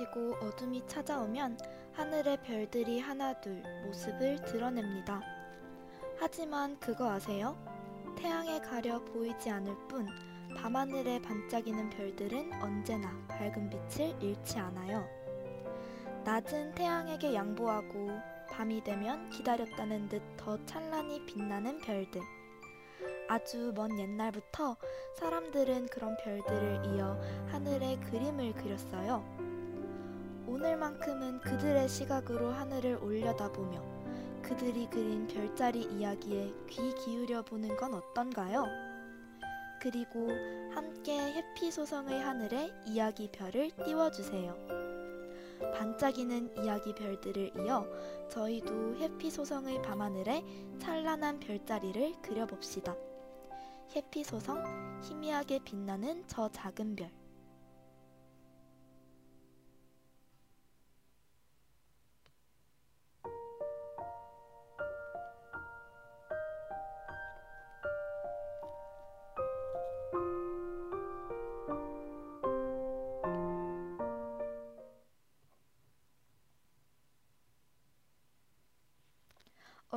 그치고 어둠이 찾아오면 하늘의 별들이 하나둘 모습을 드러냅니다. 하지만 그거 아세요? 태양에 가려 보이지 않을 뿐 밤하늘에 반짝이는 별들은 언제나 밝은 빛을 잃지 않아요. 낮은 태양에게 양보하고 밤이 되면 기다렸다는 듯 더 찬란히 빛나는 별들. 아주 먼 옛날부터 사람들은 그런 별들을 이어 하늘에 그림을 그렸어요. 오늘만큼은 그들의 시각으로 하늘을 올려다보며 그들이 그린 별자리 이야기에 귀 기울여 보는 건 어떤가요? 그리고 함께 해피 소성의 하늘에 이야기 별을 띄워주세요. 반짝이는 이야기 별들을 이어 저희도 해피 소성의 밤하늘에 찬란한 별자리를 그려봅시다. 해피 소성 희미하게 빛나는 저 작은 별.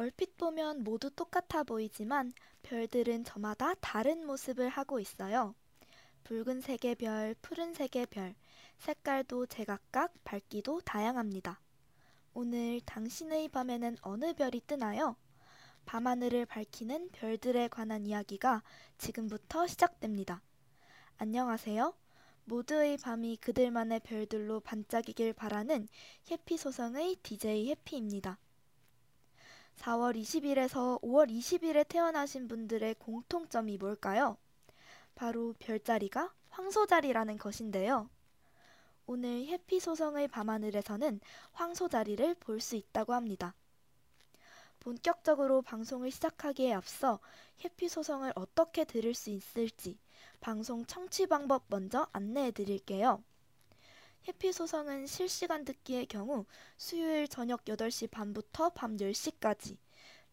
얼핏 보면 모두 똑같아 보이지만 별들은 저마다 다른 모습을 하고 있어요. 붉은색의 별, 푸른색의 별, 색깔도 제각각 밝기도 다양합니다. 오늘 당신의 밤에는 어느 별이 뜨나요? 밤하늘을 밝히는 별들에 관한 이야기가 지금부터 시작됩니다. 안녕하세요. 모두의 밤이 그들만의 별들로 반짝이길 바라는 해피소성의 DJ 해피입니다. 4월 20일에서 5월 20일에 태어나신 분들의 공통점이 뭘까요? 바로 별자리가 황소자리라는 것인데요. 오늘 해피 소성의 밤하늘에서는 황소자리를 볼 수 있다고 합니다. 본격적으로 방송을 시작하기에 앞서 해피 소성을 어떻게 들을 수 있을지 방송 청취 방법 먼저 안내해 드릴게요. 해피소성은 실시간 듣기의 경우 수요일 저녁 8시 반부터 밤 10시까지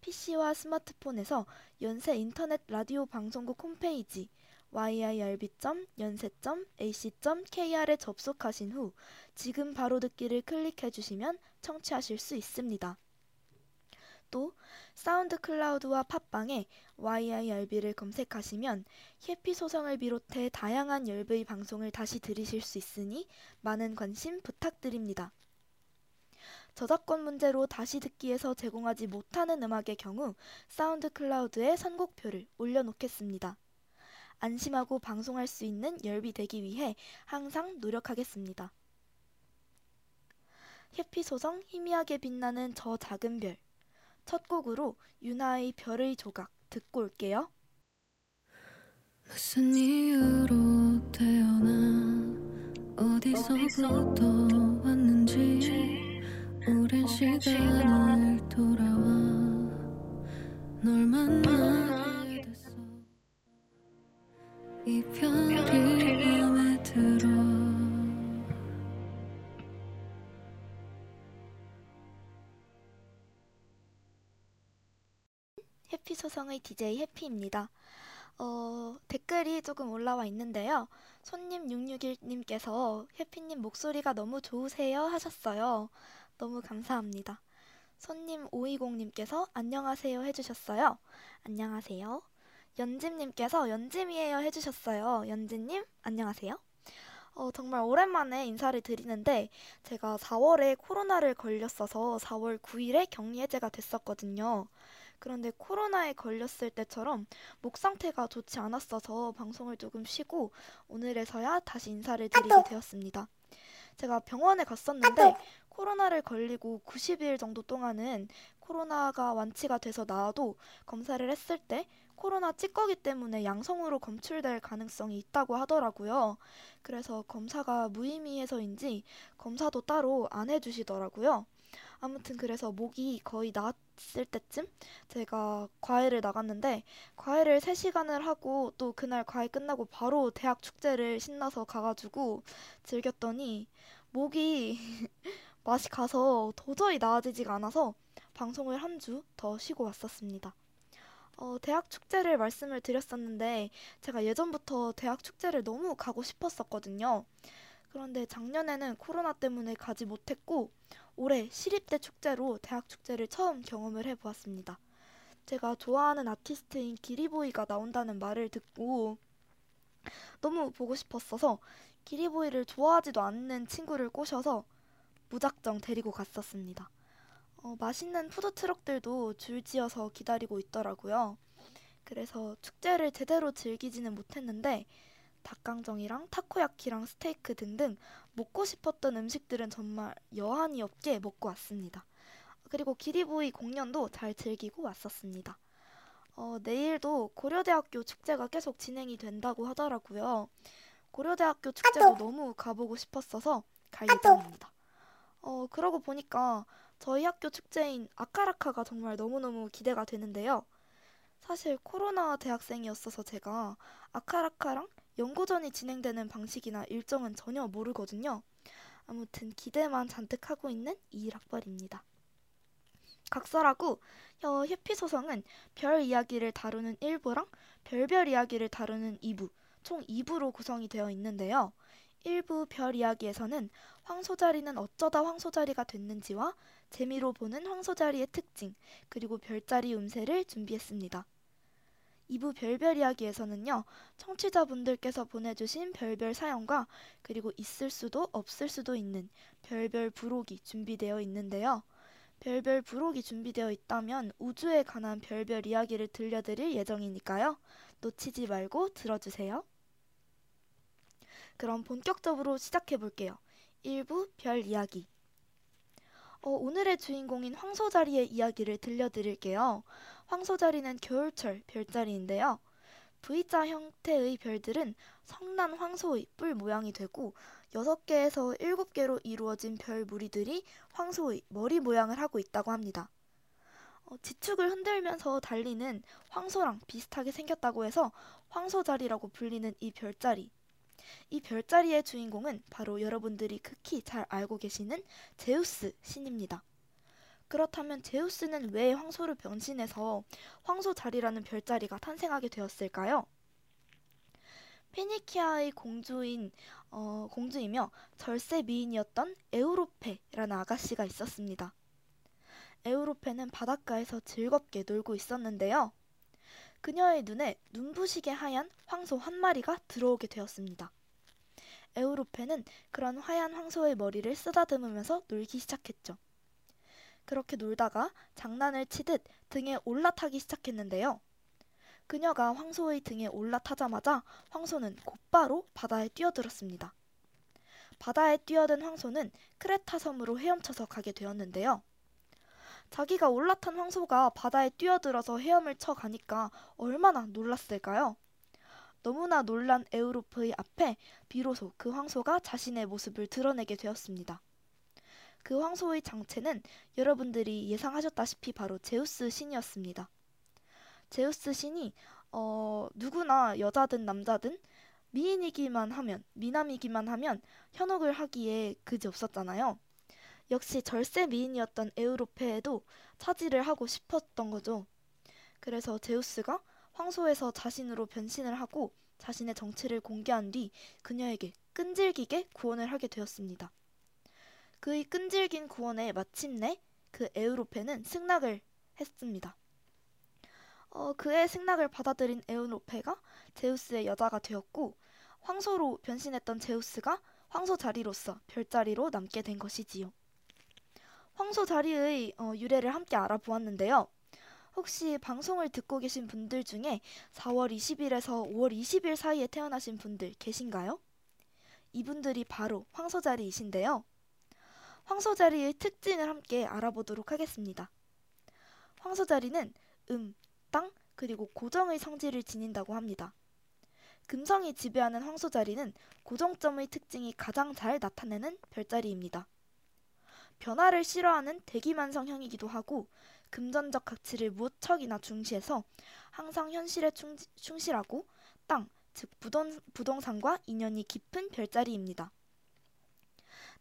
PC와 스마트폰에서 연세 인터넷 라디오 방송국 홈페이지 yirb.연세.ac.kr에 접속하신 후 지금 바로 듣기를 클릭해 주시면 청취하실 수 있습니다. 또 사운드 클라우드와 팟빵에 YIRB를 검색하시면 해피 소성을 비롯해 다양한 열의 방송을 다시 들으실 수 있으니 많은 관심 부탁드립니다. 저작권 문제로 다시 듣기에서 제공하지 못하는 음악의 경우 사운드 클라우드에 선곡표를 올려놓겠습니다. 안심하고 방송할 수 있는 열비 되기 위해 항상 노력하겠습니다. 해피 소성 희미하게 빛나는 저 작은 별. 첫 곡으로 유나의 별의 조각 듣고 올게요. 무슨 이유로 태어나 어디서부터 왔는지 오랜 시간을 돌아와 널 만나게 됐어. 이 별이 해피소성의 DJ 해피입니다. 어, 댓글이 조금 올라와 있는데요. 손님 661님께서 해피님 목소리가 너무 좋으세요 하셨어요. 너무 감사합니다. 손님 520님께서 안녕하세요 해주셨어요. 안녕하세요. 연짐님께서 연짐이에요 해주셨어요. 연짐님 안녕하세요. 어, 정말 오랜만에 인사를 드리는데 제가 4월에 코로나를 걸렸어서 4월 9일에 격리 해제가 됐었거든요. 그런데 코로나에 걸렸을 때처럼 목 상태가 좋지 않았어서 방송을 조금 쉬고 오늘에서야 다시 인사를 드리게 되었습니다. 제가 병원에 갔었는데 코로나를 걸리고 90일 정도 동안은 코로나가 완치가 돼서 나와도 검사를 했을 때 코로나 찌꺼기 때문에 양성으로 검출될 가능성이 있다고 하더라고요. 그래서 검사가 무의미해서인지 검사도 따로 안 해주시더라고요. 아무튼 그래서 목이 거의 나았을 때쯤 제가 과외를 나갔는데 과외를 3시간을 하고 또 그날 과외 끝나고 바로 대학 축제를 신나서 가가지고 즐겼더니 목이 맛이 가서 도저히 나아지지가 않아서 방송을 한 주 더 쉬고 왔었습니다. 어, 대학 축제를 말씀을 드렸었는데 제가 예전부터 대학 축제를 너무 가고 싶었었거든요. 그런데 작년에는 코로나 때문에 가지 못했고 올해 시립대 축제로 대학 축제를 처음 경험을 해보았습니다. 제가 좋아하는 아티스트인 기리보이가 나온다는 말을 듣고 너무 보고 싶었어서 기리보이를 좋아하지도 않는 친구를 꼬셔서 무작정 데리고 갔었습니다. 어, 맛있는 푸드트럭들도 줄지어서 기다리고 있더라고요. 그래서 축제를 제대로 즐기지는 못했는데 닭강정이랑 타코야키랑 스테이크 등등 먹고 싶었던 음식들은 정말 여한이 없게 먹고 왔습니다. 그리고 기리보이 공연도 잘 즐기고 왔었습니다. 어, 내일도 고려대학교 축제가 계속 진행이 된다고 하더라고요. 고려대학교 축제도 너무 가보고 싶었어서 갈 예정입니다. 어, 그러고 보니까 저희 학교 축제인 아카라카가 정말 너무너무 기대가 되는데요. 사실 코로나 대학생이었어서 제가 아카라카랑 연고전이 진행되는 방식이나 일정은 전혀 모르거든요. 아무튼 기대만 잔뜩 하고 있는 21학번입니다. 각설하고 어, 해피소성은 별 이야기를 다루는 1부랑 별별 이야기를 다루는 2부, 총 2부로 구성이 되어 있는데요. 1부 별 이야기에서는 황소자리는 어쩌다 황소자리가 됐는지와 재미로 보는 황소자리의 특징, 그리고 별자리 음세를 준비했습니다. 2부 별별 이야기에서는요, 청취자분들께서 보내주신 별별 사연과 그리고 있을 수도 없을 수도 있는 별별 부록이 준비되어 있는데요. 별별 부록이 준비되어 있다면 우주에 관한 별별 이야기를 들려드릴 예정이니까요. 놓치지 말고 들어주세요. 그럼 본격적으로 시작해 볼게요. 1부 별 이야기. 어, 오늘의 주인공인 황소자리의 이야기를 들려드릴게요. 황소자리는 겨울철 별자리인데요. V자 형태의 별들은 성난 황소의 뿔 모양이 되고 6개에서 7개로 이루어진 별 무리들이 황소의 머리 모양을 하고 있다고 합니다. 어, 지축을 흔들면서 달리는 황소랑 비슷하게 생겼다고 해서 황소자리라고 불리는 이 별자리. 이 별자리의 주인공은 바로 여러분들이 극히 잘 알고 계시는 제우스 신입니다. 그렇다면 제우스는 왜 황소를 변신해서 황소자리라는 별자리가 탄생하게 되었을까요? 페니키아의 공주인 어, 공주이며 절세 미인이었던 에우로페라는 아가씨가 있었습니다. 에우로페는 바닷가에서 즐겁게 놀고 있었는데요. 그녀의 눈에 눈부시게 하얀 황소 한 마리가 들어오게 되었습니다. 에우로페는 그런 하얀 황소의 머리를 쓰다듬으면서 놀기 시작했죠. 그렇게 놀다가 장난을 치듯 등에 올라타기 시작했는데요. 그녀가 황소의 등에 올라타자마자 황소는 곧바로 바다에 뛰어들었습니다. 바다에 뛰어든 황소는 크레타 섬으로 헤엄쳐서 가게 되었는데요. 자기가 올라탄 황소가 바다에 뛰어들어서 헤엄을 쳐 가니까 얼마나 놀랐을까요? 너무나 놀란 에우로프의 앞에 비로소 그 황소가 자신의 모습을 드러내게 되었습니다. 그 황소의 장체는 여러분들이 예상하셨다시피 바로 제우스 신이었습니다. 제우스 신이 어, 누구나 여자든 남자든 미인이기만 하면 미남이기만 하면 현혹을 하기에 그지 없었잖아요. 역시 절세 미인이었던 에우로페에도 차지를 하고 싶었던 거죠. 그래서 제우스가 황소에서 자신으로 변신을 하고 자신의 정체를 공개한 뒤 그녀에게 끈질기게 구원을 하게 되었습니다. 그의 끈질긴 구원에 마침내 그 에우로페는 승낙을 했습니다. 어, 그의 승낙을 받아들인 에우로페가 제우스의 여자가 되었고 황소로 변신했던 제우스가 황소 자리로서 별자리로 남게 된 것이지요. 황소 자리의 어, 유래를 함께 알아보았는데요. 혹시 방송을 듣고 계신 분들 중에 4월 20일에서 5월 20일 사이에 태어나신 분들 계신가요? 이분들이 바로 황소자리이신데요. 황소자리의 특징을 함께 알아보도록 하겠습니다. 황소자리는 음, 땅, 그리고 고정의 성질을 지닌다고 합니다. 금성이 지배하는 황소자리는 고정점의 특징이 가장 잘 나타내는 별자리입니다. 변화를 싫어하는 대기만성형이기도 하고 금전적 가치를 무척이나 중시해서 항상 현실에 충실하고 땅, 즉 부동, 부동산과 인연이 깊은 별자리입니다.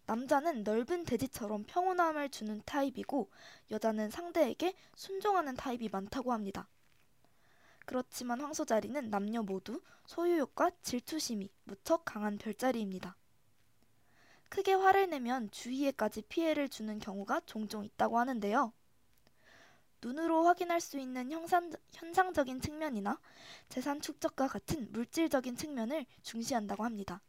남자는 넓은 대지처럼 평온함을 주는 타입이고 여자는 상대에게 순종하는 타입이 많다고 합니다. 그렇지만 황소자리는 남녀 모두 소유욕과 질투심이 무척 강한 별자리입니다. 크게 화를 내면 주위에까지 피해를 주는 경우가 종종 있다고 하는데요. 눈으로 확인할 수 있는 형상, 현상적인 측면이나 재산 축적과 같은 물질적인 측면을 중시한다고 합니다.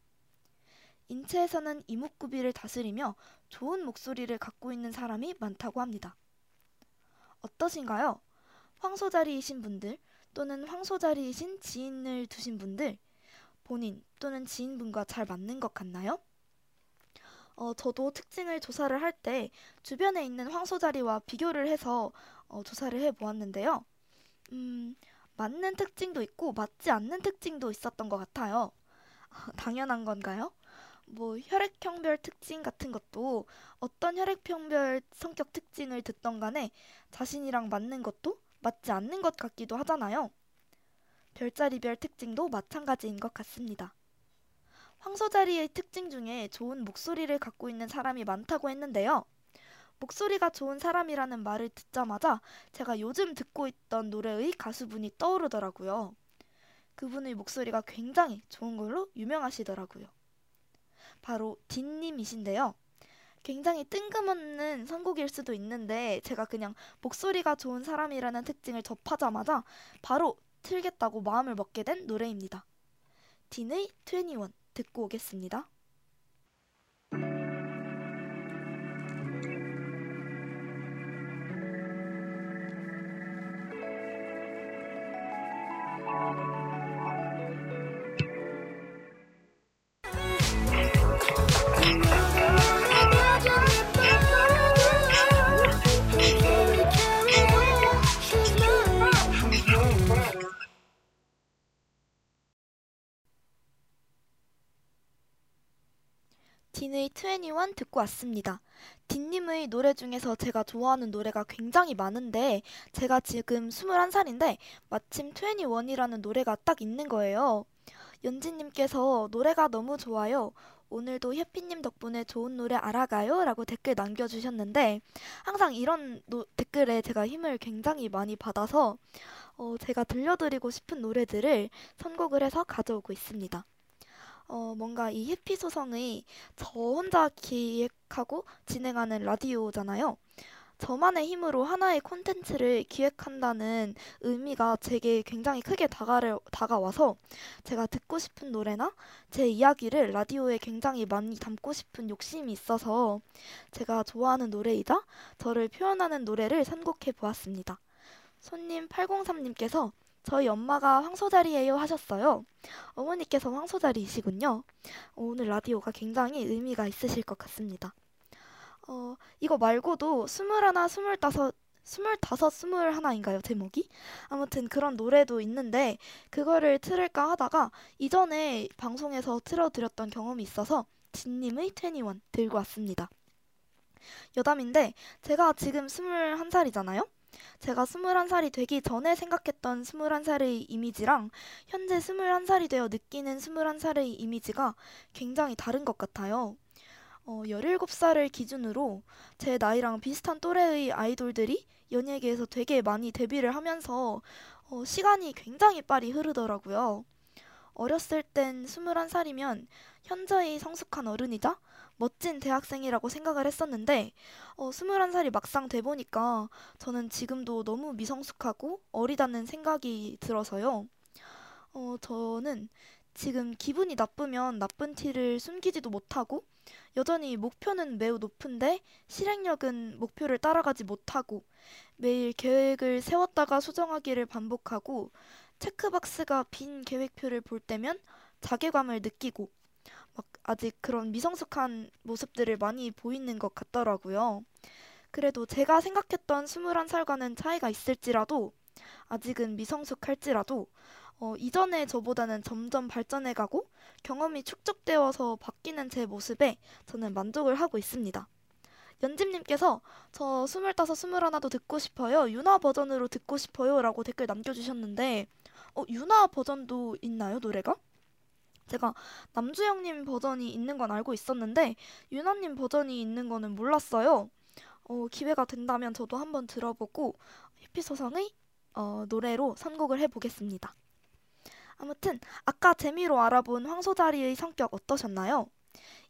인체에서는 이목구비를 다스리며 좋은 목소리를 갖고 있는 사람이 많다고 합니다. 어떠신가요? 황소자리이신 분들 또는 황소자리이신 지인을 두신 분들 본인 또는 지인분과 잘 맞는 것 같나요? 어, 저도 특징을 조사를 할 때 주변에 있는 황소자리와 비교를 해서 어, 조사를 해 보았는데요. 음, 맞는 특징도 있고 맞지 않는 특징도 있었던 것 같아요. 당연한 건가요? 뭐 혈액형별 특징 같은 것도 어떤 혈액형별 성격 특징을 듣던 간에 자신이랑 맞는 것도 맞지 않는 것 같기도 하잖아요. 별자리별 특징도 마찬가지인 것 같습니다. 황소자리의 특징 중에 좋은 목소리를 갖고 있는 사람이 많다고 했는데요. 목소리가 좋은 사람이라는 말을 듣자마자 제가 요즘 듣고 있던 노래의 가수분이 떠오르더라고요. 그분의 목소리가 굉장히 좋은 걸로 유명하시더라고요. 바로 딘님이신데요. 굉장히 뜬금없는 선곡일 수도 있는데 제가 그냥 목소리가 좋은 사람이라는 특징을 접하자마자 바로 틀겠다고 마음을 먹게 된 노래입니다. 딘의 21 듣고 오겠습니다. 딘의 21 듣고 왔습니다. 딘님의 노래 중에서 제가 좋아하는 노래가 굉장히 많은데 제가 지금 21살인데 마침 21이라는 노래가 딱 있는 거예요. 연지님께서 노래가 너무 좋아요. 오늘도 해피님 덕분에 좋은 노래 알아가요? 라고 댓글 남겨주셨는데 항상 이런 노, 댓글에 제가 힘을 굉장히 많이 받아서 어, 제가 들려드리고 싶은 노래들을 선곡을 해서 가져오고 있습니다. 어, 뭔가 이 해피소성의 저 혼자 기획하고 진행하는 라디오잖아요. 저만의 힘으로 하나의 콘텐츠를 기획한다는 의미가 제게 굉장히 크게 다가를, 다가와서 제가 듣고 싶은 노래나 제 이야기를 라디오에 굉장히 많이 담고 싶은 욕심이 있어서 제가 좋아하는 노래이자 저를 표현하는 노래를 선곡해 보았습니다. 손님 803님께서 저희 엄마가 황소자리예요 하셨어요. 어머니께서 황소자리이시군요. 오늘 라디오가 굉장히 의미가 있으실 것 같습니다. 어, 이거 말고도 스물하나, 스물다섯, 스물다섯, 스물하나인가요, 제목이? 아무튼 그런 노래도 있는데, 그거를 틀을까 하다가, 이전에 방송에서 틀어드렸던 경험이 있어서, 진님의 21 들고 왔습니다. 여담인데, 제가 지금 스물한 살이잖아요? 제가 스물한 살이 되기 전에 생각했던 스물한 살의 이미지랑 현재 스물한 살이 되어 느끼는 스물한 살의 이미지가 굉장히 다른 것 같아요. 어, 17살을 기준으로 제 나이랑 비슷한 또래의 아이돌들이 연예계에서 되게 많이 데뷔를 하면서 어, 시간이 굉장히 빨리 흐르더라고요. 어렸을 땐 21살이면 현저히 성숙한 어른이자 멋진 대학생이라고 생각을 했었는데 어, 21살이 막상 돼보니까 저는 지금도 너무 미성숙하고 어리다는 생각이 들어서요. 어, 저는 지금 기분이 나쁘면 나쁜 티를 숨기지도 못하고 여전히 목표는 매우 높은데 실행력은 목표를 따라가지 못하고 매일 계획을 세웠다가 수정하기를 반복하고 체크박스가 빈 계획표를 볼 때면 자괴감을 느끼고 막 아직 그런 미성숙한 모습들을 많이 보이는 것 같더라고요. 그래도 제가 생각했던 21살과는 차이가 있을지라도 아직은 미성숙할지라도 어, 이전의 저보다는 점점 발전해가고 경험이 축적되어서 바뀌는 제 모습에 저는 만족을 하고 있습니다. 연집님께서 저 스물다섯, 스물하나도 듣고 싶어요. 유나 버전으로 듣고 싶어요. 라고 댓글 남겨주셨는데, 어, 유나 버전도 있나요, 노래가? 제가 남주영님 버전이 있는 건 알고 있었는데, 유나님 버전이 있는 거는 몰랐어요. 어, 기회가 된다면 저도 한번 들어보고, 해피소상의 어, 노래로 선곡을 해보겠습니다. 아무튼 아까 재미로 알아본 황소자리의 성격 어떠셨나요?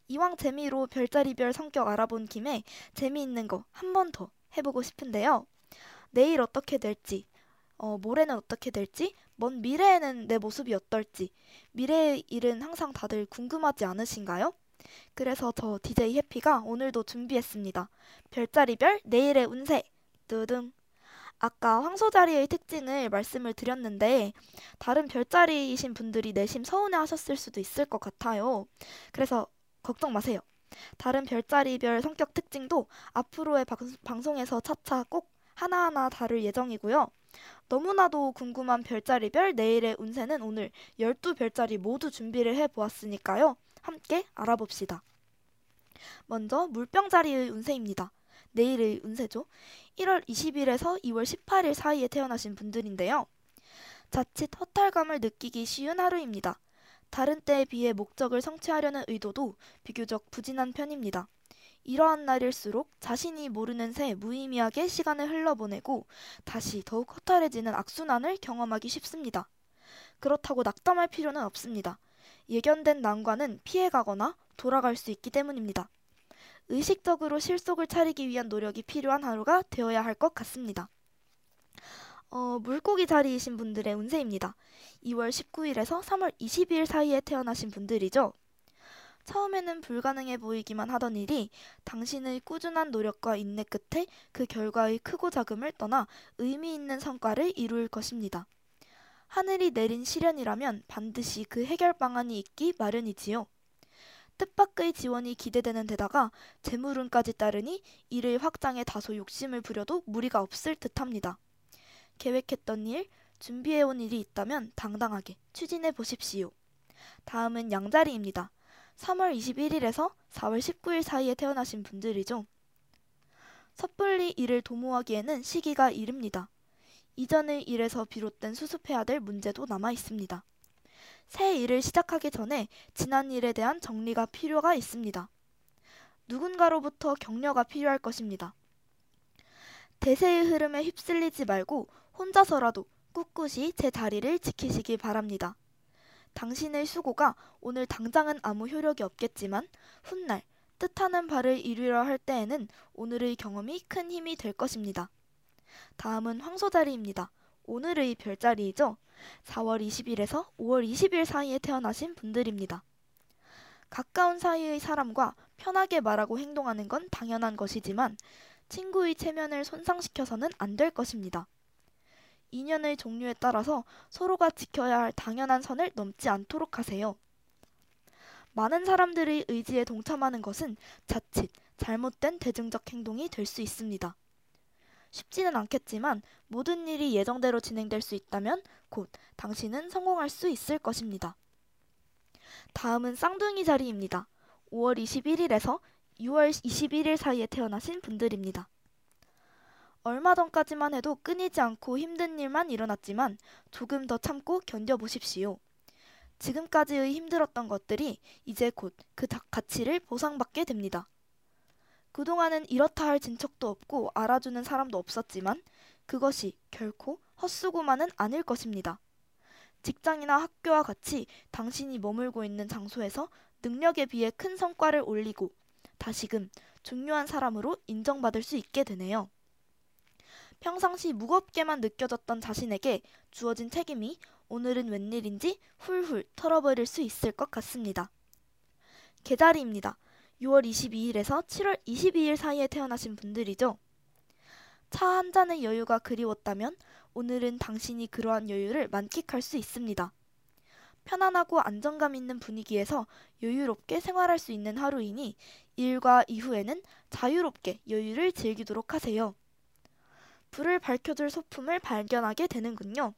이왕 재미로 별자리별 성격 알아본 김에 재미있는 거 한 번 더 해보고 싶은데요. 내일 어떻게 될지, 어, 모레는 어떻게 될지, 먼 미래에는 내 모습이 어떨지, 미래의 일은 항상 다들 궁금하지 않으신가요? 그래서 저 DJ 해피가 오늘도 준비했습니다. 별자리별 내일의 운세, 두둥. 아까 황소자리의 특징을 말씀을 드렸는데 다른 별자리이신 분들이 내심 서운해 하셨을 수도 있을 것 같아요. 그래서 걱정 마세요. 다른 별자리별 성격 특징도 앞으로의 방송에서 차차 꼭 하나하나 다룰 예정이고요. 너무나도 궁금한 별자리별 내일의 운세는 오늘 12별자리 모두 준비를 해 보았으니까요. 함께 알아봅시다. 먼저 물병자리의 운세입니다. 내일의 운세죠. 1월 20일에서 2월 18일 사이에 태어나신 분들인데요. 자칫 허탈감을 느끼기 쉬운 하루입니다. 다른 때에 비해 목적을 성취하려는 의도도 비교적 부진한 편입니다. 이러한 날일수록 자신이 모르는 새 무의미하게 시간을 흘러보내고 다시 더욱 허탈해지는 악순환을 경험하기 쉽습니다. 그렇다고 낙담할 필요는 없습니다. 예견된 난관은 피해가거나 돌아갈 수 있기 때문입니다. 의식적으로 실속을 차리기 위한 노력이 필요한 하루가 되어야 할 것 같습니다. 어, 물고기 자리이신 분들의 운세입니다. 2월 19일에서 3월 22일 사이에 태어나신 분들이죠. 처음에는 불가능해 보이기만 하던 일이 당신의 꾸준한 노력과 인내 끝에 그 결과의 크고 작음을 떠나 의미 있는 성과를 이룰 것입니다. 하늘이 내린 시련이라면 반드시 그 해결 방안이 있기 마련이지요. 뜻밖의 지원이 기대되는 데다가 재물운까지 따르니 이를 확장에 다소 욕심을 부려도 무리가 없을 듯합니다. 계획했던 일, 준비해온 일이 있다면 당당하게 추진해 보십시오. 다음은 양자리입니다. 3월 21일에서 4월 19일 사이에 태어나신 분들이죠. 섣불리 일을 도모하기에는 시기가 이릅니다. 이전의 일에서 비롯된 수습해야 될 문제도 남아 있습니다. 새 일을 시작하기 전에 지난 일에 대한 정리가 필요가 있습니다. 누군가로부터 격려가 필요할 것입니다. 대세의 흐름에 휩쓸리지 말고 혼자서라도 꿋꿋이 제 자리를 지키시기 바랍니다. 당신의 수고가 오늘 당장은 아무 효력이 없겠지만 훗날 뜻하는 바를 이루려 할 때에는 오늘의 경험이 큰 힘이 될 것입니다. 다음은 황소자리입니다. 오늘의 별자리이죠. 4월 20일에서 5월 20일 사이에 태어나신 분들입니다. 가까운 사이의 사람과 편하게 말하고 행동하는 건 당연한 것이지만 친구의 체면을 손상시켜서는 안 될 것입니다. 인연의 종류에 따라서 서로가 지켜야 할 당연한 선을 넘지 않도록 하세요. 많은 사람들의 의지에 동참하는 것은 자칫 잘못된 대중적 행동이 될 수 있습니다. 쉽지는 않겠지만 모든 일이 예정대로 진행될 수 있다면 곧 당신은 성공할 수 있을 것입니다. 다음은 쌍둥이 자리입니다. 5월 21일에서 6월 21일 사이에 태어나신 분들입니다. 얼마 전까지만 해도 끊이지 않고 힘든 일만 일어났지만 조금 더 참고 견뎌보십시오. 지금까지의 힘들었던 것들이 이제 곧 그 가치를 보상받게 됩니다. 그동안은 이렇다 할 진척도 없고 알아주는 사람도 없었지만 그것이 결코 헛수고만은 아닐 것입니다. 직장이나 학교와 같이 당신이 머물고 있는 장소에서 능력에 비해 큰 성과를 올리고 다시금 중요한 사람으로 인정받을 수 있게 되네요. 평상시 무겁게만 느껴졌던 자신에게 주어진 책임이 오늘은 웬일인지 훌훌 털어버릴 수 있을 것 같습니다. 계자리입니다. 6월 22일에서 7월 22일 사이에 태어나신 분들이죠. 차 한 잔의 여유가 그리웠다면 오늘은 당신이 그러한 여유를 만끽할 수 있습니다. 편안하고 안정감 있는 분위기에서 여유롭게 생활할 수 있는 하루이니 일과 이후에는 자유롭게 여유를 즐기도록 하세요. 불을 밝혀줄 소품을 발견하게 되는군요.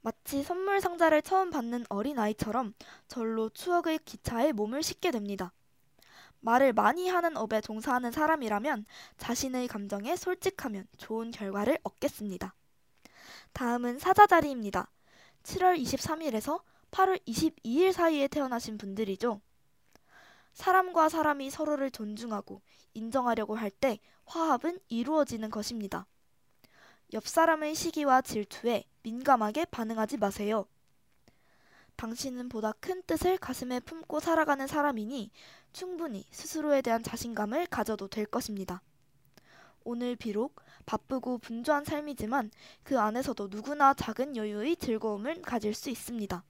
마치 선물 상자를 처음 받는 어린아이처럼 절로 추억의 기차에 몸을 싣게 됩니다. 말을 많이 하는 업에 종사하는 사람이라면 자신의 감정에 솔직하면 좋은 결과를 얻겠습니다. 다음은 사자자리입니다. 7월 23일에서 8월 22일 사이에 태어나신 분들이죠. 사람과 사람이 서로를 존중하고 인정하려고 할 때 화합은 이루어지는 것입니다. 옆 사람의 시기와 질투에 민감하게 반응하지 마세요. 당신은 보다 큰 뜻을 가슴에 품고 살아가는 사람이니 충분히 스스로에 대한 자신감을 가져도 될 것입니다. 오늘 비록 바쁘고 분주한 삶이지만 그 안에서도 누구나 작은 여유의 즐거움을 가질 수 있습니다.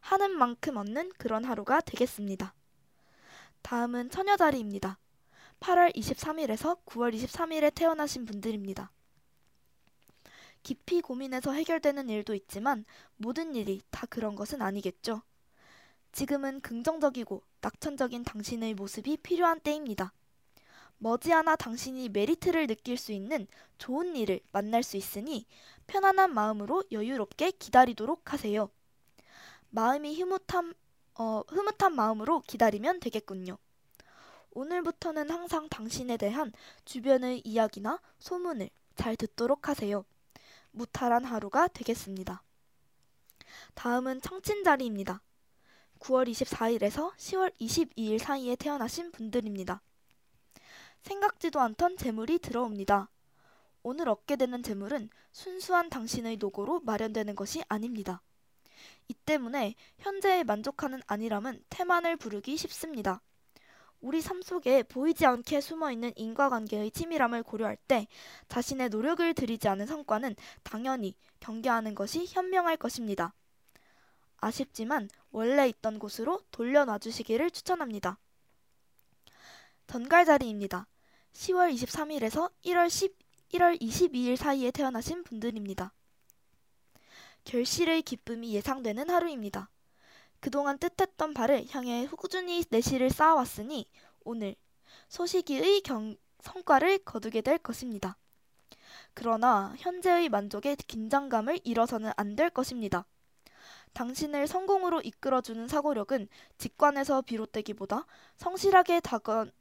하는 만큼 얻는 그런 하루가 되겠습니다. 다음은 처녀자리입니다. 8월 23일에서 9월 23일에 태어나신 분들입니다. 깊이 고민해서 해결되는 일도 있지만 모든 일이 다 그런 것은 아니겠죠. 지금은 긍정적이고 낙천적인 당신의 모습이 필요한 때입니다. 머지않아 당신이 메리트를 느낄 수 있는 좋은 일을 만날 수 있으니 편안한 마음으로 여유롭게 기다리도록 하세요. 마음이 흐뭇한, 어, 흐뭇한 마음으로 기다리면 되겠군요. 오늘부터는 항상 당신에 대한 주변의 이야기나 소문을 잘 듣도록 하세요. 무탈한 하루가 되겠습니다. 다음은 청친자리입니다. 9월 24일에서 10월 22일 사이에 태어나신 분들입니다. 생각지도 않던 재물이 들어옵니다. 오늘 얻게 되는 재물은 순수한 당신의 노고로 마련되는 것이 아닙니다. 이 때문에 현재에 만족하는 아니람은 태만을 부르기 쉽습니다. 우리 삶 속에 보이지 않게 숨어 있는 인과관계의 치밀함을 고려할 때 자신의 노력을 들이지 않은 성과는 당연히 경계하는 것이 현명할 것입니다. 아쉽지만 원래 있던 곳으로 돌려놔 주시기를 추천합니다. 전갈 자리입니다. 10월 23일에서 1월 10, 1월 22일 사이에 태어나신 분들입니다. 결실의 기쁨이 예상되는 하루입니다. 그동안 뜻했던 바를 향해 꾸준히 내실을 쌓아왔으니 오늘 소시기의 경, 성과를 거두게 될 것입니다. 그러나 현재의 만족에 긴장감을 잃어서는 안 될 것입니다. 당신을 성공으로 이끌어주는 사고력은 직관에서 비롯되기보다 성실하게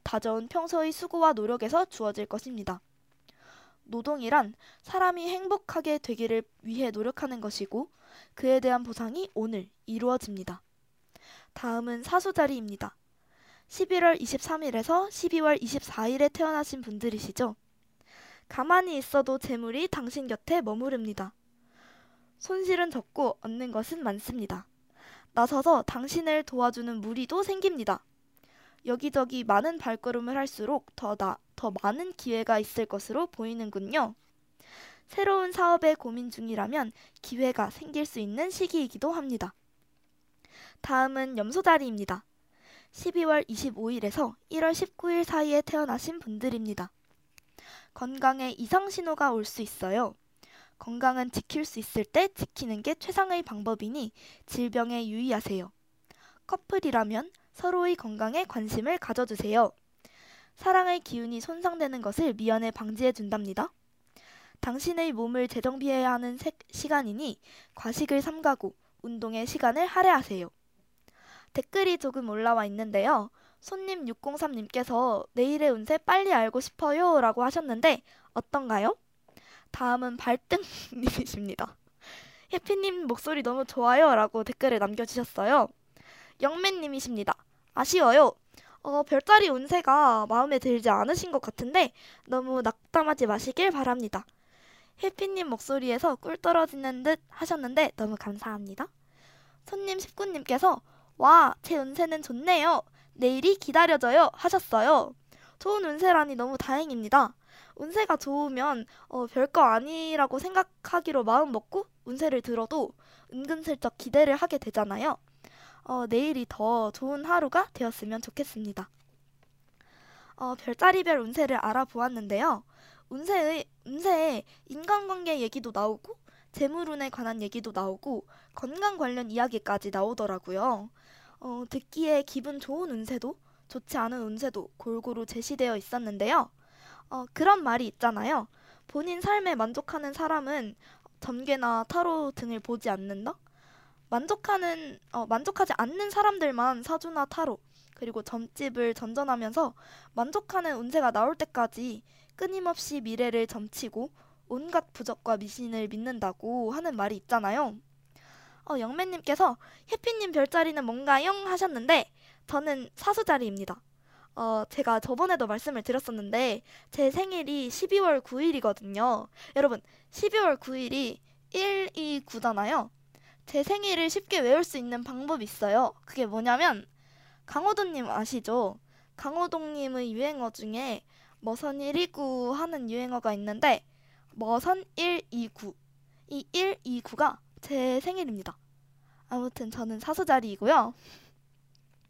다져온 평소의 수고와 노력에서 주어질 것입니다. 노동이란 사람이 행복하게 되기를 위해 노력하는 것이고 그에 대한 보상이 오늘 이루어집니다. 다음은 사수자리입니다. 11월 23일에서 12월 24일에 태어나신 분들이시죠? 가만히 있어도 재물이 당신 곁에 머무릅니다. 손실은 적고 얻는 것은 많습니다. 나서서 당신을 도와주는 무리도 생깁니다. 여기저기 많은 발걸음을 할수록 더, 나, 더 많은 기회가 있을 것으로 보이는군요. 새로운 사업에 고민 중이라면 기회가 생길 수 있는 시기이기도 합니다. 다음은 염소자리입니다. 12월 25일에서 1월 19일 사이에 태어나신 분들입니다. 건강에 이상 신호가 올 수 있어요. 건강은 지킬 수 있을 때 지키는 게 최상의 방법이니 질병에 유의하세요. 커플이라면 서로의 건강에 관심을 가져주세요. 사랑의 기운이 손상되는 것을 미연에 방지해 준답니다. 당신의 몸을 재정비해야 하는 시간이니 과식을 삼가고 운동에 시간을 할애하세요. 댓글이 조금 올라와 있는데요. 손님 603님께서 내일의 운세 빨리 알고 싶어요 라고 하셨는데 어떤가요? 다음은 발등님이십니다. 해피님 목소리 너무 좋아요 라고 댓글을 남겨주셨어요. 영맨님이십니다. 아쉬워요. 어, 별자리 운세가 마음에 들지 않으신 것 같은데 너무 낙담하지 마시길 바랍니다. 해피님 목소리에서 꿀 떨어지는 듯 하셨는데 너무 감사합니다. 손님 19님께서 와, 제 운세는 좋네요. 내일이 기다려져요 하셨어요. 좋은 운세라니 너무 다행입니다. 운세가 좋으면 어, 별거 아니라고 생각하기로 마음 먹고 운세를 들어도 은근슬쩍 기대를 하게 되잖아요. 어, 내일이 더 좋은 하루가 되었으면 좋겠습니다. 어, 별자리별 운세를 알아보았는데요. 운세의, 운세에 인간관계 얘기도 나오고 재물운에 관한 얘기도 나오고 건강 관련 이야기까지 나오더라고요. 어, 듣기에 기분 좋은 운세도 좋지 않은 운세도 골고루 제시되어 있었는데요. 어, 그런 말이 있잖아요. 본인 삶에 만족하는 사람은 점괘나 타로 등을 보지 않는다? 만족하는, 어, 만족하지 않는 사람들만 사주나 타로, 그리고 점집을 전전하면서 만족하는 운세가 나올 때까지 끊임없이 미래를 점치고 온갖 부적과 미신을 믿는다고 하는 말이 있잖아요. 어, 영매님께서 해피님 별자리는 뭔가요? 하셨는데 저는 사수자리입니다. 어, 제가 저번에도 말씀을 드렸었는데 제 생일이 12월 9일이거든요. 여러분, 12월 9일이 1, 2, 9잖아요. 제 생일을 쉽게 외울 수 있는 방법이 있어요. 그게 뭐냐면 강호동님 아시죠? 강호동님의 유행어 중에 머선 129 하는 유행어가 있는데 머선 129 이 129가 제 생일입니다. 아무튼 저는 사수자리이고요.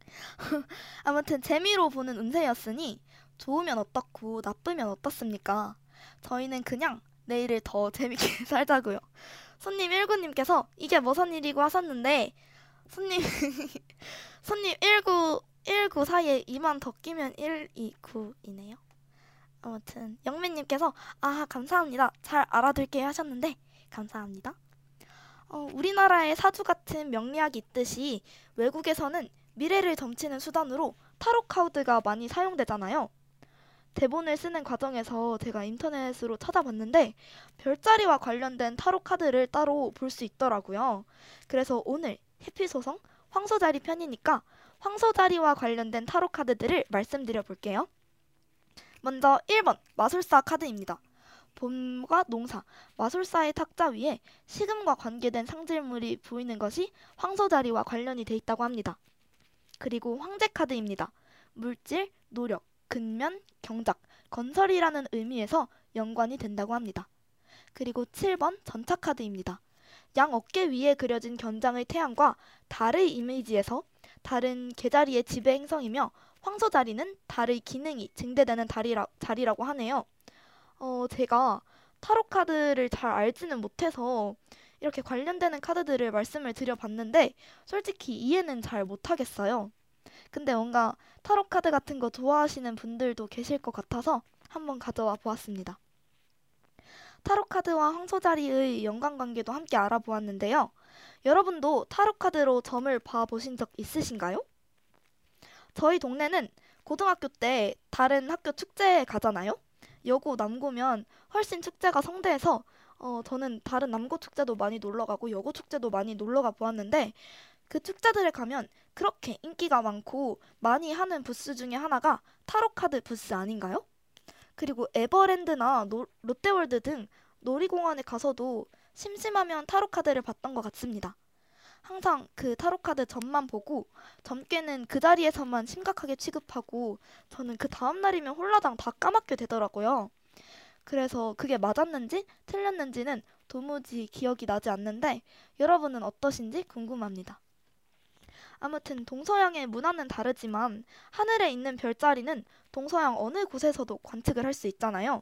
아무튼 재미로 보는 운세였으니 좋으면 어떻고 나쁘면 어떻습니까? 저희는 그냥 내일을 더 재밌게 살자고요. 손님 19님께서 이게 무슨 일이고 하셨는데 손님 손님 19 19 사이에 2만 더 끼면 129이네요. 아무튼 영민님께서 아 감사합니다. 잘 알아들게 하셨는데 감사합니다. 어, 우리나라의 사주 같은 명리학이 있듯이 외국에서는 미래를 점치는 수단으로 타로 카드가 많이 사용되잖아요. 대본을 쓰는 과정에서 제가 인터넷으로 찾아봤는데 별자리와 관련된 타로 카드를 따로 볼 수 있더라고요. 그래서 오늘 해피소성 황소자리 편이니까 황소자리와 관련된 타로 카드들을 말씀드려 볼게요. 먼저 1번 마술사 카드입니다. 봄과 농사, 마술사의 탁자 위에 시금과 관계된 상징물이 보이는 것이 황소자리와 관련이 돼 있다고 합니다. 그리고 황제 카드입니다. 물질, 노력, 근면, 경작, 건설이라는 의미에서 연관이 된다고 합니다. 그리고 7번 전차 카드입니다. 양 어깨 위에 그려진 견장의 태양과 달의 이미지에서 달은 개자리의 지배 행성이며 황소 자리는 달의 기능이 증대되는 달이라, 자리라고 하네요. 어, 제가 타로 카드를 잘 알지는 못해서 이렇게 관련되는 카드들을 말씀을 드려봤는데 솔직히 이해는 잘 못하겠어요. 근데 뭔가 타로 카드 같은 거 좋아하시는 분들도 계실 것 같아서 한번 가져와 보았습니다. 타로 카드와 황소자리의 연관관계도 함께 알아보았는데요. 여러분도 타로 카드로 점을 봐 보신 적 있으신가요? 저희 동네는 고등학교 때 다른 학교 축제에 가잖아요. 여고 남고면 훨씬 축제가 성대해서 어, 저는 다른 남고 축제도 많이 놀러 가고 여고 축제도 많이 놀러 가 보았는데 그 축제들에 가면 그렇게 인기가 많고 많이 하는 부스 중에 하나가 타로카드 부스 아닌가요? 그리고 에버랜드나 노, 롯데월드 등 놀이공원에 가서도 심심하면 타로카드를 봤던 것 같습니다. 항상 그 타로카드 점만 보고 점괘는 그 자리에서만 심각하게 취급하고 저는 그 다음날이면 홀라당 다 까맣게 되더라고요. 그래서 그게 맞았는지 틀렸는지는 도무지 기억이 나지 않는데 여러분은 어떠신지 궁금합니다. 아무튼 동서양의 문화는 다르지만 하늘에 있는 별자리는 동서양 어느 곳에서도 관측을 할 수 있잖아요.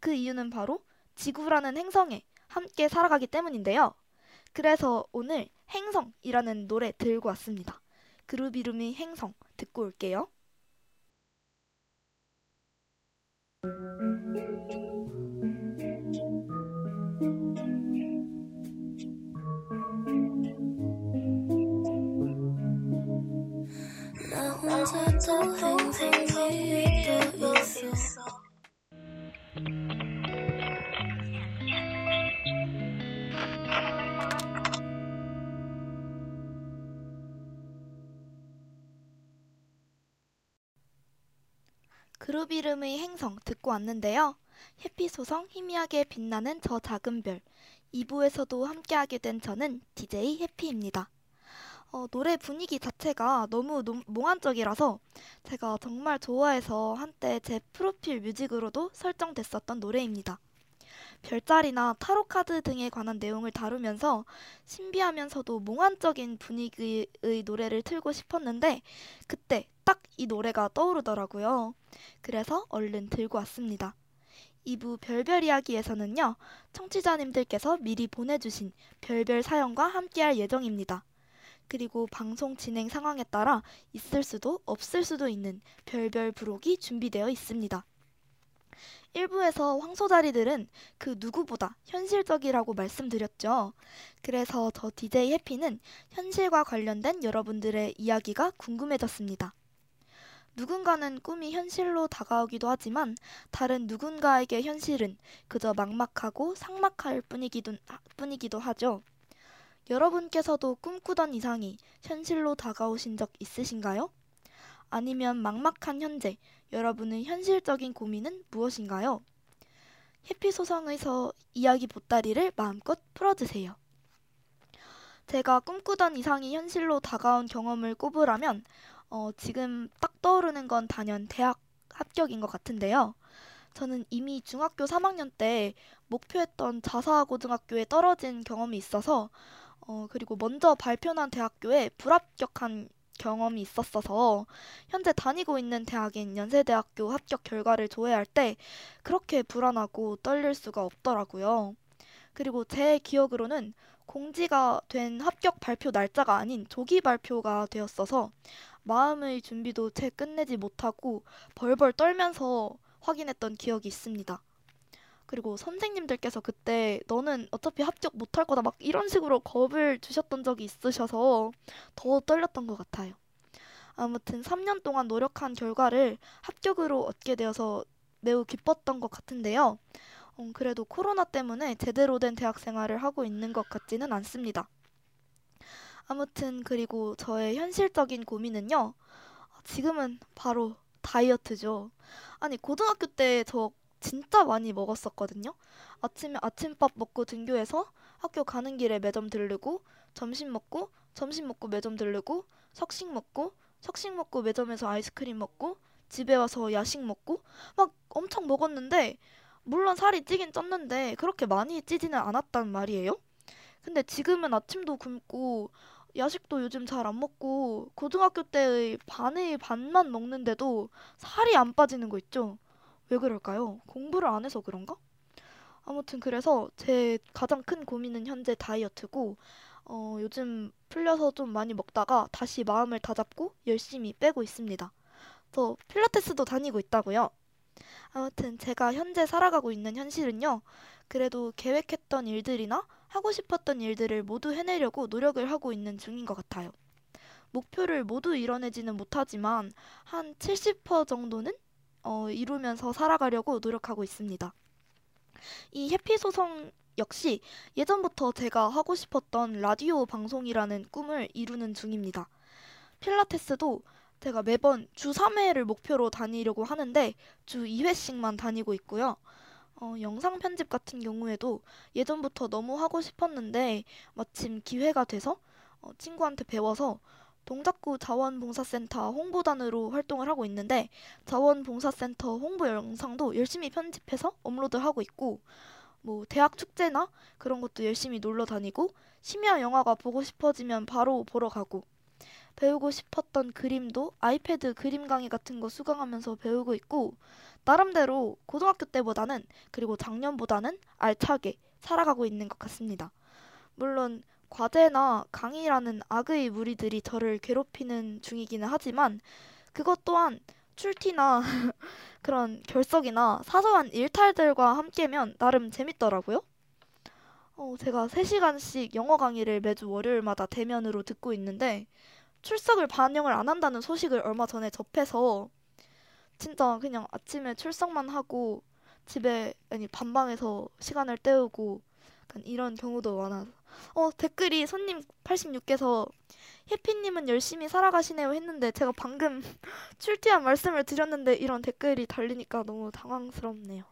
그 이유는 바로 지구라는 행성에 함께 살아가기 때문인데요. 그래서 오늘 행성이라는 노래 들고 왔습니다. 그룹 이름이 행성 듣고 올게요. 나 혼자 또 행성 위에 떠 있어 그룹 이름의 행성 듣고 왔는데요. 해피 소성 희미하게 빛나는 저 작은 별 2부에서도 함께하게 된 저는 DJ 해피입니다. 어, 노래 분위기 자체가 너무 노, 몽환적이라서 제가 정말 좋아해서 한때 제 프로필 뮤직으로도 설정됐었던 노래입니다. 별자리나 타로 카드 등에 관한 내용을 다루면서 신비하면서도 몽환적인 분위기의 노래를 틀고 싶었는데 그때 딱 이 노래가 떠오르더라고요. 그래서 얼른 들고 왔습니다. 2부 별별 이야기에서는요, 청취자님들께서 미리 보내주신 별별 사연과 함께할 예정입니다. 그리고 방송 진행 상황에 따라 있을 수도 없을 수도 있는 별별 부록이 준비되어 있습니다. 일부에서 황소자리들은 그 누구보다 현실적이라고 말씀드렸죠. 그래서 저 DJ 해피는 현실과 관련된 여러분들의 이야기가 궁금해졌습니다. 누군가는 꿈이 현실로 다가오기도 하지만 다른 누군가에게 현실은 그저 막막하고 삭막할 뿐이기도, 뿐이기도 하죠. 여러분께서도 꿈꾸던 이상이 현실로 다가오신 적 있으신가요? 아니면 막막한 현재, 여러분의 현실적인 고민은 무엇인가요? 해피소성에서 이야기 보따리를 마음껏 풀어주세요. 제가 꿈꾸던 이상이 현실로 다가온 경험을 꼽으라면 어, 지금 딱 떠오르는 건 단연 대학 합격인 것 같은데요. 저는 이미 중학교 3학년 때 목표했던 자사고등학교에 떨어진 경험이 있어서 어, 그리고 먼저 발표난 대학교에 불합격한 경험이 있었어서 현재 다니고 있는 대학인 연세대학교 합격 결과를 조회할 때 그렇게 불안하고 떨릴 수가 없더라고요. 그리고 제 기억으로는 공지가 된 합격 발표 날짜가 아닌 조기 발표가 되었어서 마음의 준비도 채 끝내지 못하고 벌벌 떨면서 확인했던 기억이 있습니다. 그리고 선생님들께서 그때 너는 어차피 합격 못할 거다 막 이런 식으로 겁을 주셨던 적이 있으셔서 더 떨렸던 것 같아요. 아무튼 3년 동안 노력한 결과를 합격으로 얻게 되어서 매우 기뻤던 것 같은데요. 음, 그래도 코로나 때문에 제대로 된 대학 생활을 하고 있는 것 같지는 않습니다. 아무튼 그리고 저의 현실적인 고민은요. 지금은 바로 다이어트죠. 아니 고등학교 때 저 진짜 많이 먹었었거든요. 아침에 아침밥 먹고 등교해서 학교 가는 길에 매점 들르고 점심 먹고 점심 먹고 매점 들르고 석식 먹고 석식 먹고 매점에서 아이스크림 먹고 집에 와서 야식 먹고 막 엄청 먹었는데 물론 살이 찌긴 쪘는데 그렇게 많이 찌지는 않았단 말이에요. 근데 지금은 아침도 굶고 야식도 요즘 잘 안 먹고 고등학교 때의 반의 반만 먹는데도 살이 안 빠지는 거 있죠? 왜 그럴까요? 공부를 안 해서 그런가? 아무튼 그래서 제 가장 큰 고민은 현재 다이어트고 어, 요즘 풀려서 좀 많이 먹다가 다시 마음을 다잡고 열심히 빼고 있습니다. 저 필라테스도 다니고 있다고요. 아무튼 제가 현재 살아가고 있는 현실은요. 그래도 계획했던 일들이나 하고 싶었던 일들을 모두 해내려고 노력을 하고 있는 중인 것 같아요. 목표를 모두 이뤄내지는 못하지만 한 70% 정도는 어, 이루면서 살아가려고 노력하고 있습니다. 이 해피소성 역시 예전부터 제가 하고 싶었던 라디오 방송이라는 꿈을 이루는 중입니다. 필라테스도 제가 매번 주 3회를 목표로 다니려고 하는데 주 2회씩만 다니고 있고요. 어, 영상 편집 같은 경우에도 예전부터 너무 하고 싶었는데 마침 기회가 돼서 어, 친구한테 배워서 동작구 자원봉사센터 홍보단으로 활동을 하고 있는데 자원봉사센터 홍보 영상도 열심히 편집해서 업로드하고 있고 뭐 대학 축제나 그런 것도 열심히 놀러 다니고 심야 영화가 보고 싶어지면 바로 보러 가고 배우고 싶었던 그림도 아이패드 그림 강의 같은 거 수강하면서 배우고 있고 나름대로 고등학교 때보다는 그리고 작년보다는 알차게 살아가고 있는 것 같습니다. 물론 과제나 강의라는 악의 무리들이 저를 괴롭히는 중이기는 하지만 그것 또한 출티나 그런 결석이나 사소한 일탈들과 함께면 나름 재밌더라고요. 어, 제가 3시간씩 영어 강의를 매주 월요일마다 대면으로 듣고 있는데 출석을 반영을 안 한다는 소식을 얼마 전에 접해서 진짜 그냥 아침에 출석만 하고 집에 아니 반방에서 시간을 때우고 약간 이런 경우도 많아. 어 댓글이 손님 86개서 해피님은 열심히 살아가시네요 했는데 제가 방금 출티한 말씀을 드렸는데 이런 댓글이 달리니까 너무 당황스럽네요.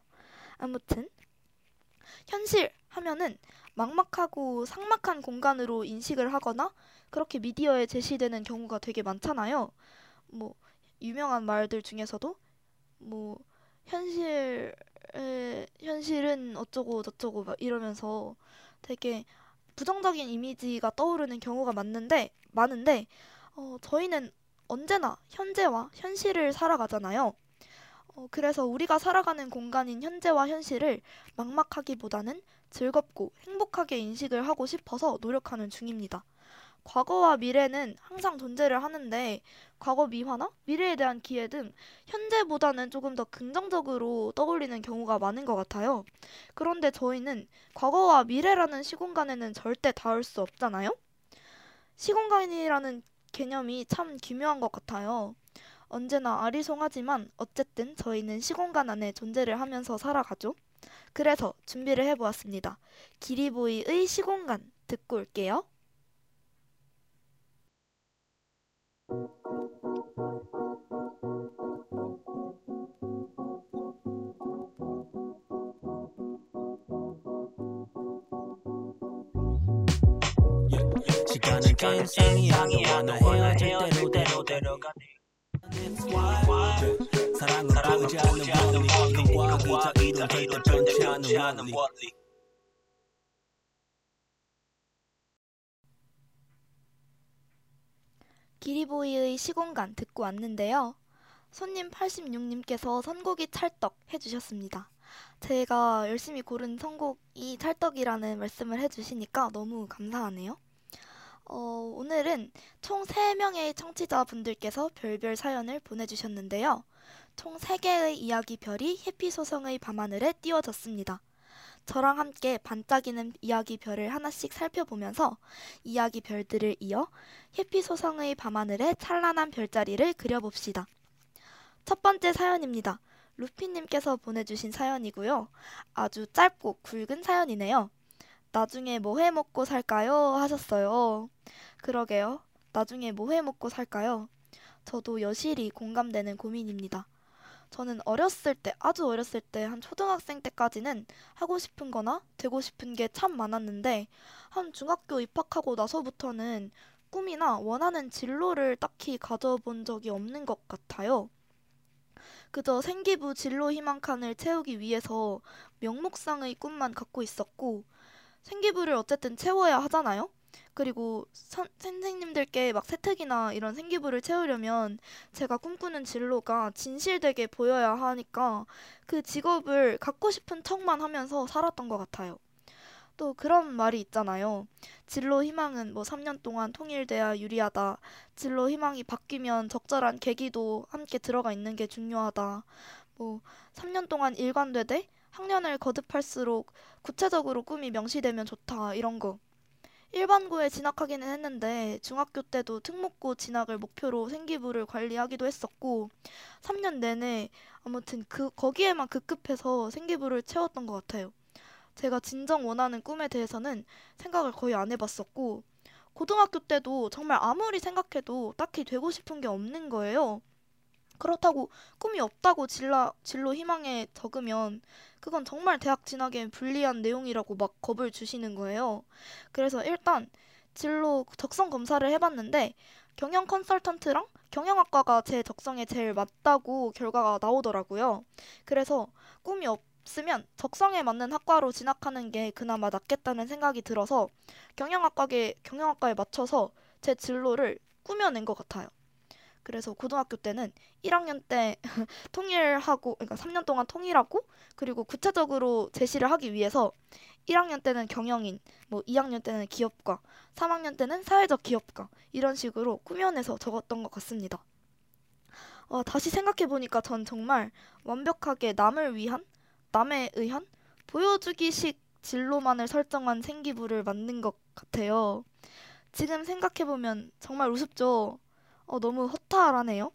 아무튼 현실 하면은 막막하고 삭막한 공간으로 인식을 하거나 그렇게 미디어에 제시되는 경우가 되게 많잖아요. 뭐 유명한 말들 중에서도 뭐 현실 현실은 어쩌고 저쩌고 막 이러면서 되게 부정적인 이미지가 떠오르는 경우가 많는데 많은데 어, 저희는 언제나 현재와 현실을 살아가잖아요. 어, 그래서 우리가 살아가는 공간인 현재와 현실을 막막하기보다는 즐겁고 행복하게 인식을 하고 싶어서 노력하는 중입니다. 과거와 미래는 항상 존재를 하는데 과거 미화나 미래에 대한 기회 등 현재보다는 조금 더 긍정적으로 떠올리는 경우가 많은 것 같아요. 그런데 저희는 과거와 미래라는 시공간에는 절대 닿을 수 없잖아요. 시공간이라는 개념이 참 기묘한 것 같아요. 언제나 아리송하지만 어쨌든 저희는 시공간 안에 존재를 하면서 살아가죠. 그래서 준비를 해보았습니다. 기리보이의 시공간 듣고 올게요. 가는 게 인생이야 너와 나 헤어질 대로 데려가네. 사랑은 보이지 않는 원리. 너와 그저 이룬 절대 변치 않는 원리 기리보이의 시공간 듣고 왔는데요. 손님 86님께서 선곡이 찰떡 해주셨습니다. 제가 열심히 고른 선곡이 찰떡이라는 말씀을 해주시니까 너무 감사하네요. 어, 오늘은 총 3명의 청취자분들께서 별별 사연을 보내주셨는데요. 총 3개의 이야기 별이 해피소성의 밤하늘에 띄워졌습니다. 저랑 함께 반짝이는 이야기 별을 하나씩 살펴보면서 이야기 별들을 이어 해피소성의 밤하늘에 찬란한 별자리를 그려봅시다. 첫 번째 사연입니다. 루피님께서 보내주신 사연이고요. 아주 짧고 굵은 사연이네요. 나중에 뭐 해 먹고 살까요? 하셨어요. 그러게요. 나중에 뭐 해 먹고 살까요? 저도 여실히 공감되는 고민입니다. 저는 어렸을 때, 아주 어렸을 때, 한 초등학생 때까지는 하고 싶은 거나 되고 싶은 게 참 많았는데, 한 중학교 입학하고 나서부터는 꿈이나 원하는 진로를 딱히 가져본 적이 없는 것 같아요. 그저 생기부 진로 희망칸을 채우기 위해서 명목상의 꿈만 갖고 있었고, 생기부를 어쨌든 채워야 하잖아요? 그리고 선, 선생님들께 막 세특이나 이런 생기부를 채우려면 제가 꿈꾸는 진로가 진실되게 보여야 하니까 그 직업을 갖고 싶은 척만 하면서 살았던 것 같아요. 또 그런 말이 있잖아요. 진로 희망은 뭐 3년 동안 통일돼야 유리하다. 진로 희망이 바뀌면 적절한 계기도 함께 들어가 있는 게 중요하다. 뭐 3년 동안 일관되되 학년을 거듭할수록 구체적으로 꿈이 명시되면 좋다. 이런 거. 일반고에 진학하기는 했는데 중학교 때도 특목고 진학을 목표로 생기부를 관리하기도 했었고 3년 내내 아무튼 그 거기에만 급급해서 생기부를 채웠던 것 같아요. 제가 진정 원하는 꿈에 대해서는 생각을 거의 안 해봤었고 고등학교 때도 정말 아무리 생각해도 딱히 되고 싶은 게 없는 거예요. 그렇다고 꿈이 없다고 진라, 진로 희망에 적으면 그건 정말 대학 진학에 불리한 내용이라고 막 겁을 주시는 거예요. 그래서 일단 진로 적성 검사를 해봤는데 경영 컨설턴트랑 경영학과가 제 적성에 제일 맞다고 결과가 나오더라고요. 그래서 꿈이 없으면 적성에 맞는 학과로 진학하는 게 그나마 낫겠다는 생각이 들어서 경영학과에, 경영학과에 맞춰서 제 진로를 꾸며낸 것 같아요. 그래서 고등학교 때는 1학년 때 통일하고 그러니까 3년 동안 통일하고 그리고 구체적으로 제시를 하기 위해서 1학년 때는 경영인, 뭐 2학년 때는 기업가, 3학년 때는 사회적 기업가 이런 식으로 꾸며내서 적었던 것 같습니다. 와, 다시 생각해 보니까 전 정말 완벽하게 남을 위한, 남에 의한 보여주기식 진로만을 설정한 생기부를 만든 것 같아요. 지금 생각해 보면 정말 우습죠. 어, 너무 허탈하네요.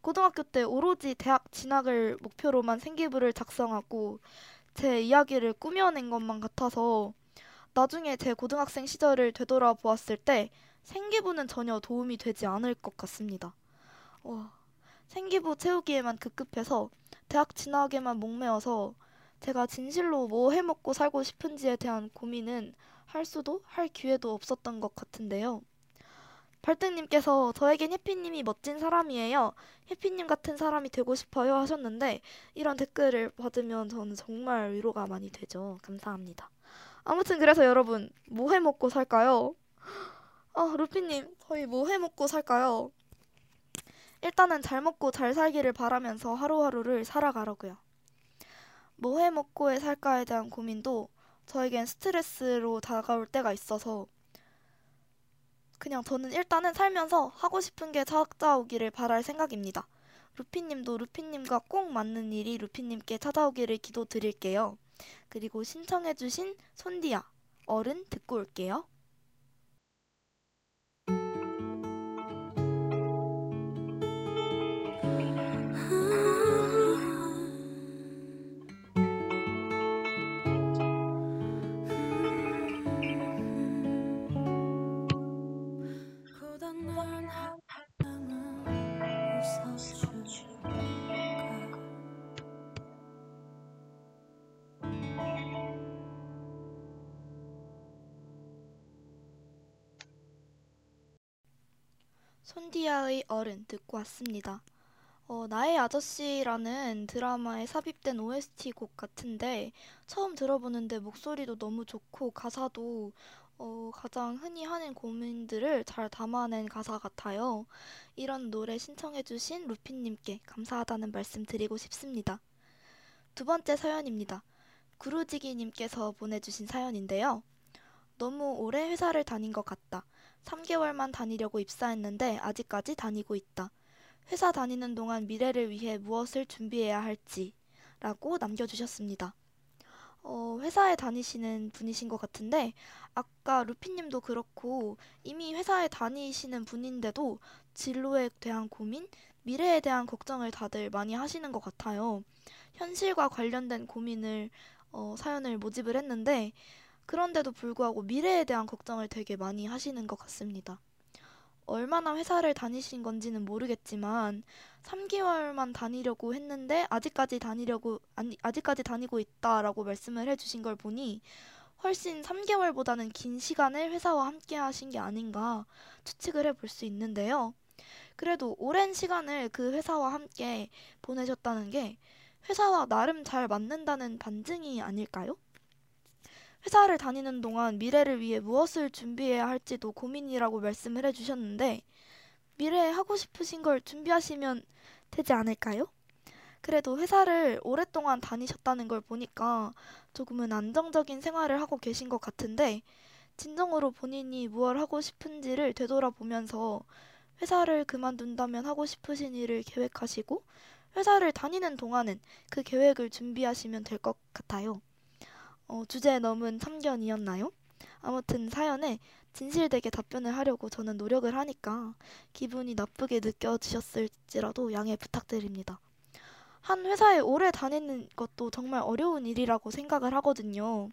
고등학교 때 오로지 대학 진학을 목표로만 생기부를 작성하고 제 이야기를 꾸며낸 것만 같아서 나중에 제 고등학생 시절을 되돌아보았을 때 생기부는 전혀 도움이 되지 않을 것 같습니다. 와, 생기부 채우기에만 급급해서 대학 진학에만 목매어서 제가 진실로 뭐 해먹고 살고 싶은지에 대한 고민은 할 수도 할 기회도 없었던 것 같은데요. 발등님께서 저에겐 해피님이 멋진 사람이에요. 해피님 같은 사람이 되고 싶어요 하셨는데 이런 댓글을 받으면 저는 정말 위로가 많이 되죠. 감사합니다. 아무튼 그래서 여러분 뭐 해 먹고 살까요? 아 루피님 저희 뭐 해 먹고 살까요? 일단은 잘 먹고 잘 살기를 바라면서 하루하루를 살아가려고요. 뭐 해 먹고에 살까에 대한 고민도 저에겐 스트레스로 다가올 때가 있어서 그냥 저는 일단은 살면서 하고 싶은 게 찾아오기를 바랄 생각입니다. 루피님도 루피님과 꼭 맞는 일이 루피님께 찾아오기를 기도드릴게요. 그리고 신청해주신 손디야, 어른 듣고 올게요. 손디아의 어른 듣고 왔습니다. 어, 나의 아저씨라는 드라마에 삽입된 OST 곡 같은데 처음 들어보는데 목소리도 너무 좋고 가사도 어, 가장 흔히 하는 고민들을 잘 담아낸 가사 같아요. 이런 노래 신청해주신 루피님께 감사하다는 말씀 드리고 싶습니다. 두 번째 사연입니다. 구루지기님께서 보내주신 사연인데요. 너무 오래 회사를 다닌 것 같다. 3개월만 다니려고 입사했는데 아직까지 다니고 있다. 회사 다니는 동안 미래를 위해 무엇을 준비해야 할지 라고 남겨주셨습니다. 어, 회사에 다니시는 분이신 것 같은데 아까 루피님도 그렇고 이미 회사에 다니시는 분인데도 진로에 대한 고민, 미래에 대한 걱정을 다들 많이 하시는 것 같아요. 현실과 관련된 고민을 어, 사연을 모집을 했는데 그런데도 불구하고 미래에 대한 걱정을 되게 많이 하시는 것 같습니다. 얼마나 회사를 다니신 건지는 모르겠지만 3개월만 다니려고 했는데 아직까지 다니려고 아니 아직까지 다니고 있다라고 말씀을 해주신 걸 보니 훨씬 3개월보다는 긴 시간을 회사와 함께 하신 게 아닌가 추측을 해볼 수 있는데요. 그래도 오랜 시간을 그 회사와 함께 보내셨다는 게 회사와 나름 잘 맞는다는 반증이 아닐까요? 회사를 다니는 동안 미래를 위해 무엇을 준비해야 할지도 고민이라고 말씀을 해주셨는데, 미래에 하고 싶으신 걸 준비하시면 되지 않을까요? 그래도 회사를 오랫동안 다니셨다는 걸 보니까 조금은 안정적인 생활을 하고 계신 것 같은데, 진정으로 본인이 무엇 하고 싶은지를 되돌아보면서 회사를 그만둔다면 하고 싶으신 일을 계획하시고, 회사를 다니는 동안은 그 계획을 준비하시면 될 것 같아요. 어, 주제에 넘은 참견이었나요? 아무튼 사연에 진실되게 답변을 하려고 저는 노력을 하니까 기분이 나쁘게 느껴지셨을지라도 양해 부탁드립니다. 한 회사에 오래 다니는 것도 정말 어려운 일이라고 생각을 하거든요.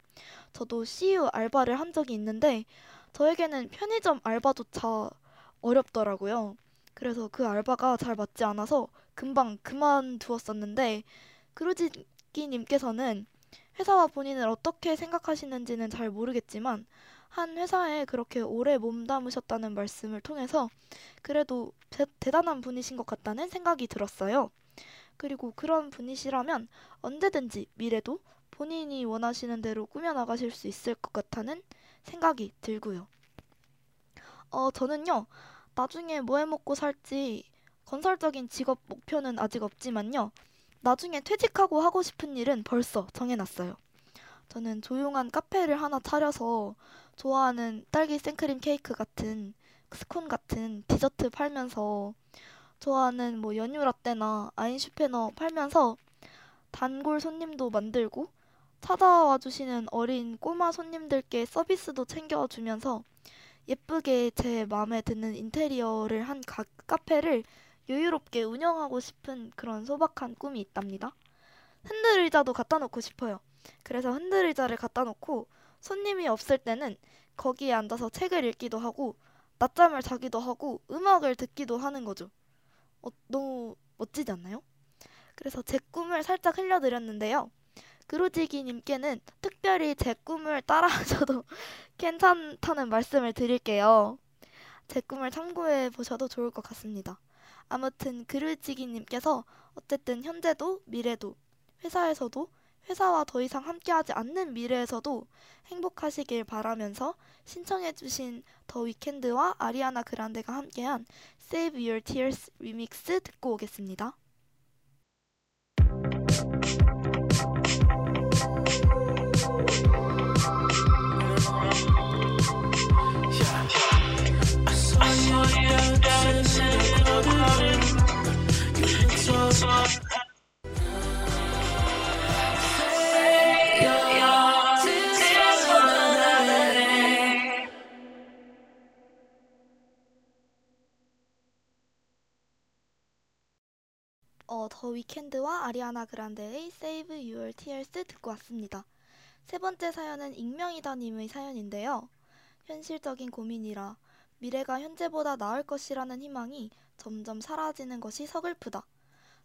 저도 CU 알바를 한 적이 있는데 저에게는 편의점 알바조차 어렵더라고요. 그래서 그 알바가 잘 맞지 않아서 금방 그만두었었는데 그루지기님께서는 회사와 본인을 어떻게 생각하시는지는 잘 모르겠지만 한 회사에 그렇게 오래 몸담으셨다는 말씀을 통해서 그래도 대, 대단한 분이신 것 같다는 생각이 들었어요. 그리고 그런 분이시라면 언제든지 미래도 본인이 원하시는 대로 꾸며나가실 수 있을 것 같다는 생각이 들고요. 어, 저는요, 나중에 뭐 해 먹고 살지 건설적인 직업 목표는 아직 없지만요. 나중에 퇴직하고 하고 싶은 일은 벌써 정해놨어요. 저는 조용한 카페를 하나 차려서 좋아하는 딸기 생크림 케이크 같은 스콘 같은 디저트 팔면서 좋아하는 뭐 연유 라떼나 아인슈페너 팔면서 단골 손님도 만들고 찾아와 주시는 어린 꼬마 손님들께 서비스도 챙겨주면서 예쁘게 제 마음에 드는 인테리어를 한 가, 카페를 여유롭게 운영하고 싶은 그런 소박한 꿈이 있답니다. 흔들 의자도 갖다 놓고 싶어요. 그래서 흔들 의자를 갖다 놓고 손님이 없을 때는 거기에 앉아서 책을 읽기도 하고 낮잠을 자기도 하고 음악을 듣기도 하는 거죠. 어, 너무 멋지지 않나요? 그래서 제 꿈을 살짝 흘려드렸는데요. 그루지기님께는 특별히 제 꿈을 따라하셔도 괜찮다는 말씀을 드릴게요. 제 꿈을 참고해 보셔도 좋을 것 같습니다. 아무튼 그루지기님께서 어쨌든 현재도 미래도 회사에서도 회사와 더 이상 함께하지 않는 미래에서도 행복하시길 바라면서 신청해주신 더 위켄드와 아리아나 그란데가 함께한 Save Your Tears 리믹스 듣고 오겠습니다. 어, 더 위켄드와 아리아나 그란데의 Save Your Tears 듣고 왔습니다. 세 번째 사연은 익명이다님의 사연인데요. 현실적인 고민이라 미래가 현재보다 나을 것이라는 희망이 점점 사라지는 것이 서글프다.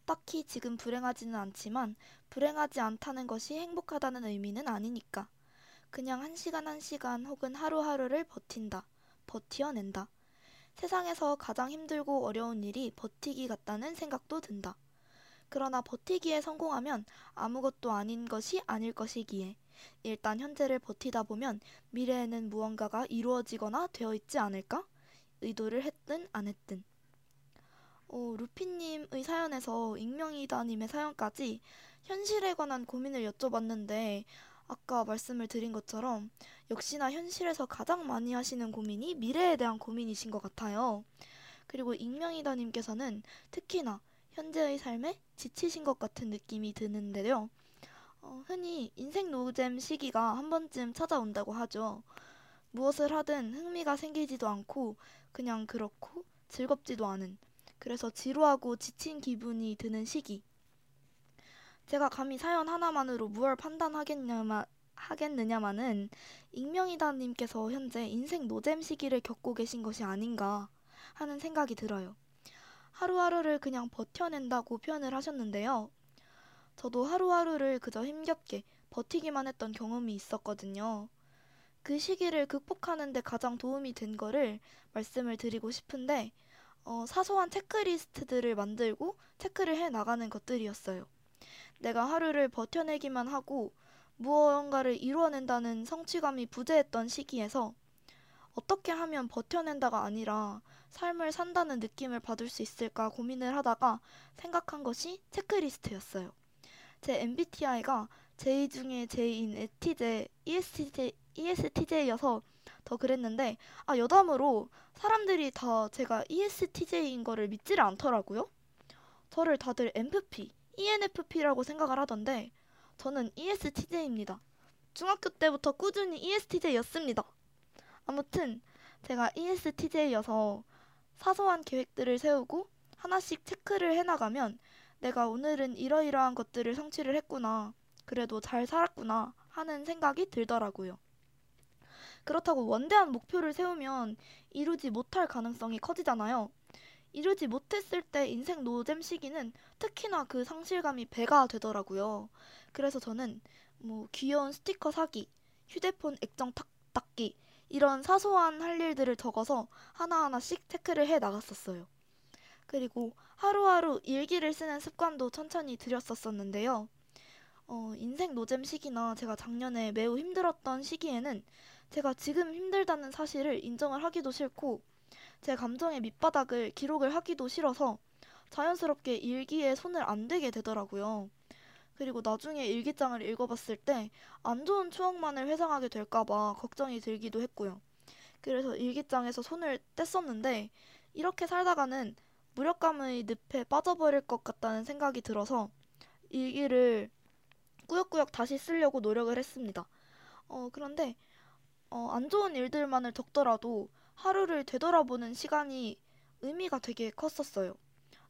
딱히 지금 불행하지는 않지만 불행하지 않다는 것이 행복하다는 의미는 아니니까. 그냥 한 시간 한 시간 혹은 하루하루를 버틴다. 버티어낸다. 세상에서 가장 힘들고 어려운 일이 버티기 같다는 생각도 든다. 그러나 버티기에 성공하면 아무것도 아닌 것이 아닐 것이기에 일단 현재를 버티다 보면 미래에는 무언가가 이루어지거나 되어 있지 않을까? 의도를 했든 안 했든. 어, 루피님의 사연에서 익명이다님의 사연까지 현실에 관한 고민을 여쭤봤는데 아까 말씀을 드린 것처럼 역시나 현실에서 가장 많이 하시는 고민이 미래에 대한 고민이신 것 같아요. 그리고 익명이다님께서는 특히나 현재의 삶에 지치신 것 같은 느낌이 드는데요. 어, 흔히 인생 노잼 시기가 한 번쯤 찾아온다고 하죠. 무엇을 하든 흥미가 생기지도 않고 그냥 그렇고 즐겁지도 않은 그래서 지루하고 지친 기분이 드는 시기. 제가 감히 사연 하나만으로 무얼 판단하겠냐마 하겠느냐마는 익명이다님께서 현재 인생 노잼 시기를 겪고 계신 것이 아닌가 하는 생각이 들어요. 하루하루를 그냥 버텨낸다고 표현을 하셨는데요. 저도 하루하루를 그저 힘겹게 버티기만 했던 경험이 있었거든요. 그 시기를 극복하는데 가장 도움이 된 거를 말씀을 드리고 싶은데, 어, 사소한 체크리스트들을 만들고 체크를 해 나가는 것들이었어요. 내가 하루를 버텨내기만 하고 무언가를 이루어낸다는 성취감이 부재했던 시기에서 어떻게 하면 버텨낸다가 아니라 삶을 산다는 느낌을 받을 수 있을까 고민을 하다가 생각한 것이 체크리스트였어요. 제 MBTI가 J 중에 J인 ETJ, ESTJ, ESTJ여서 더 그랬는데 아 여담으로 사람들이 다 제가 ESTJ인 거를 믿지를 않더라고요. 저를 다들 MFP, ENFP라고 생각을 하던데 저는 ESTJ입니다. 중학교 때부터 꾸준히 ESTJ였습니다. 아무튼 제가 ESTJ여서 사소한 계획들을 세우고 하나씩 체크를 해나가면 내가 오늘은 이러이러한 것들을 성취를 했구나. 그래도 잘 살았구나 하는 생각이 들더라고요. 그렇다고 원대한 목표를 세우면 이루지 못할 가능성이 커지잖아요. 이루지 못했을 때 인생 노잼 시기는 특히나 그 상실감이 배가 되더라고요. 그래서 저는 뭐 귀여운 스티커 사기, 휴대폰 액정 탁 닦기 이런 사소한 할 일들을 적어서 하나하나씩 체크를 해 나갔었어요. 그리고 하루하루 일기를 쓰는 습관도 천천히 들였었었는데요. 어, 인생 노잼 시기나 제가 작년에 매우 힘들었던 시기에는 제가 지금 힘들다는 사실을 인정을 하기도 싫고 제 감정의 밑바닥을 기록을 하기도 싫어서 자연스럽게 일기에 손을 안 대게 되더라고요. 그리고 나중에 일기장을 읽어봤을 때 안 좋은 추억만을 회상하게 될까봐 걱정이 들기도 했고요. 그래서 일기장에서 손을 뗐었는데 이렇게 살다가는 무력감의 늪에 빠져버릴 것 같다는 생각이 들어서 일기를 꾸역꾸역 다시 쓰려고 노력을 했습니다. 어, 그런데 어, 안 좋은 일들만을 적더라도 하루를 되돌아보는 시간이 의미가 되게 컸었어요.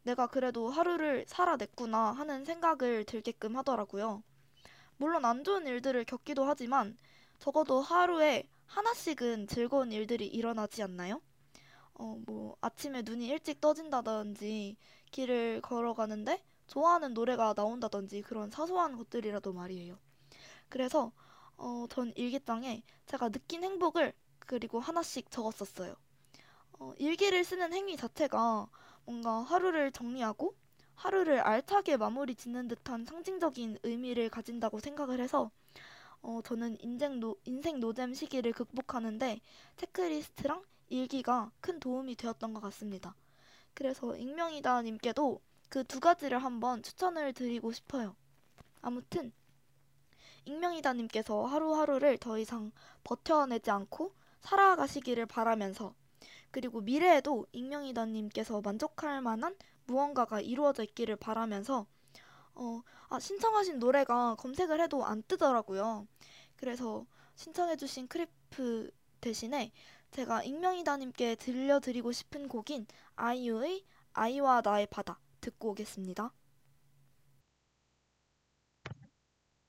내가 그래도 하루를 살아냈구나 하는 생각을 들게끔 하더라고요. 물론 안 좋은 일들을 겪기도 하지만 적어도 하루에 하나씩은 즐거운 일들이 일어나지 않나요? 어, 뭐, 아침에 눈이 일찍 떠진다든지, 길을 걸어가는데 좋아하는 노래가 나온다든지 그런 사소한 것들이라도 말이에요. 그래서, 어, 전 일기장에 제가 느낀 행복을 그리고 하나씩 적었었어요. 어, 일기를 쓰는 행위 자체가 뭔가 하루를 정리하고 하루를 알차게 마무리 짓는 듯한 상징적인 의미를 가진다고 생각을 해서 어, 저는 인생, 노, 인생 노잼 시기를 극복하는데 체크리스트랑 일기가 큰 도움이 되었던 것 같습니다. 그래서 익명이다 님께도 그 두 가지를 한번 추천을 드리고 싶어요. 아무튼 익명이다 님께서 하루하루를 더 이상 버텨내지 않고 살아가시기를 바라면서 그리고 미래에도 익명이다 님께서 만족할 만한 무언가가 이루어져 있기를 바라면서 어, 아, 신청하신 노래가 검색을 해도 안 뜨더라고요. 그래서 신청해주신 크리프 대신에 제가 익명이다님께 들려드리고 싶은 곡인 아이유의 아이와 나의 바다 듣고 오겠습니다.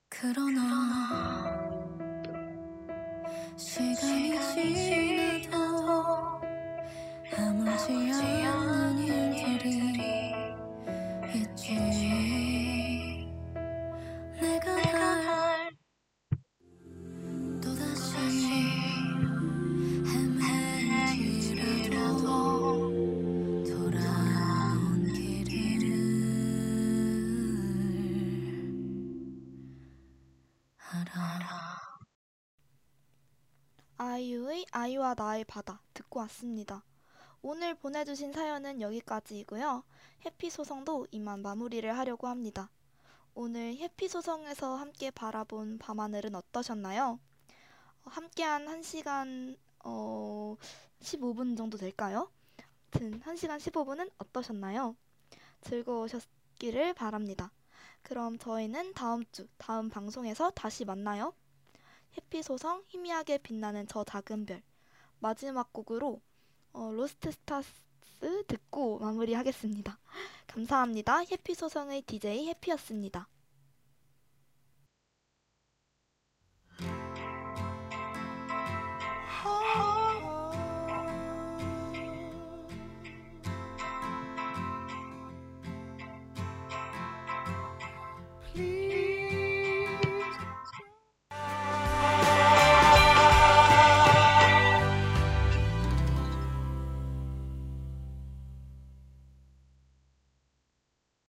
그러나 시간이 지나도 아이와 나의 바다 듣고 왔습니다. 오늘 보내주신 사연은 여기까지이고요. 해피 소성도 이만 마무리를 하려고 합니다. 오늘 해피 소성에서 함께 바라본 밤하늘은 어떠셨나요? 어, 함께한 1시간 어, 15분 정도 될까요? 아무튼 1시간 15분은 어떠셨나요? 즐거우셨기를 바랍니다. 그럼 저희는 다음 주 다음 방송에서 다시 만나요. 해피 소성 희미하게 빛나는 저 작은 별 마지막 곡으로 어, Lost Stars 듣고 마무리하겠습니다. 감사합니다. 해피 소성의 DJ 해피였습니다.